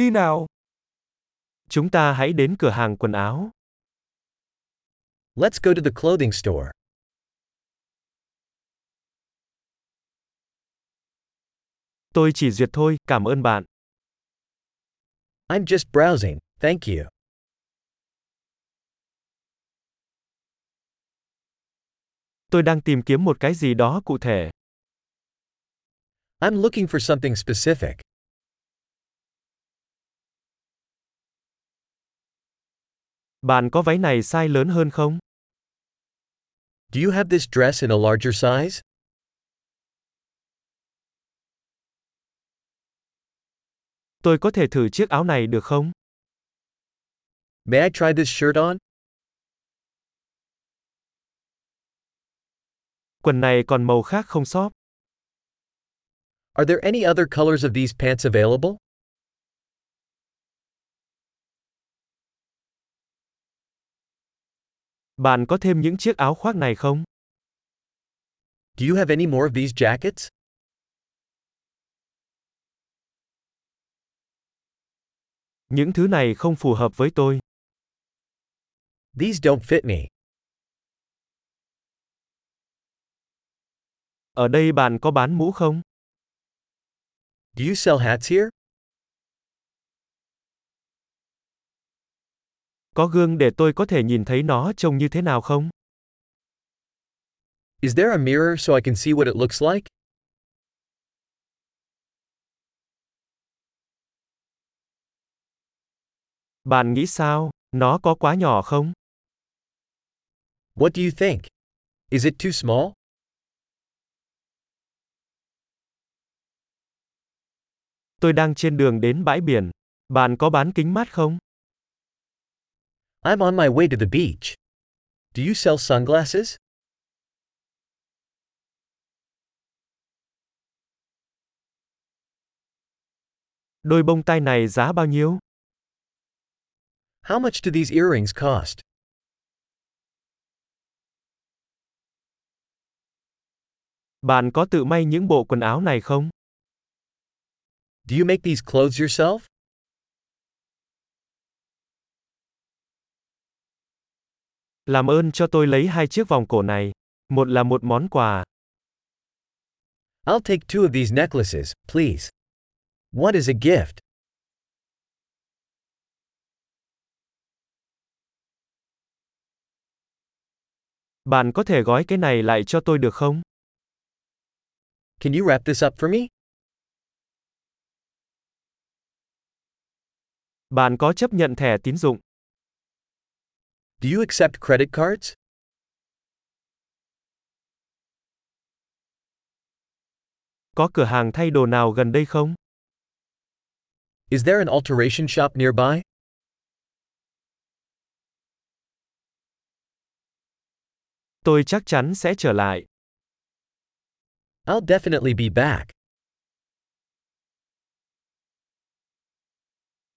Đi nào. Chúng ta hãy đến cửa hàng quần áo. Let's go to the clothing store. Tôi chỉ duyệt thôi, cảm ơn bạn. I'm just browsing, thank you. Tôi đang tìm kiếm một cái gì đó cụ thể. I'm looking for something specific. Bạn có váy này size lớn hơn không? Do you have this dress in a larger size? Tôi có thể thử chiếc áo này được không? May I try this shirt on? Quần này còn màu khác không shop? Are there any other colors of these pants available? Bạn có thêm những chiếc áo khoác này không? Do you have any more of these jackets? Những thứ này không phù hợp với tôi. These don't fit me. Ở đây bạn có bán mũ không? Do you sell hats here? Có gương để tôi có thể nhìn thấy nó trông như thế nào không? Is there a mirror so I can see what it looks like? Bạn nghĩ sao? Nó có quá nhỏ không? What do you think? Is it too small? Tôi đang trên đường đến bãi biển. Bạn có bán kính mát không? I'm on my way to the beach. Do you sell sunglasses? Đôi bông tai này giá bao nhiêu? How much do these earrings cost? Bạn có tự may những bộ quần áo này không? Do you make these clothes yourself? Làm ơn cho tôi lấy hai chiếc vòng cổ này. Một là một món quà. I'll take two of these necklaces, please. What is a gift? Bạn có thể gói cái này lại cho tôi được không? Can you wrap this up for me? Bạn có chấp nhận thẻ tín dụng? Do you accept credit cards? Có cửa hàng thay đồ nào gần đây không? Is there an alteration shop nearby? Tôi chắc chắn sẽ trở lại. I'll definitely be back.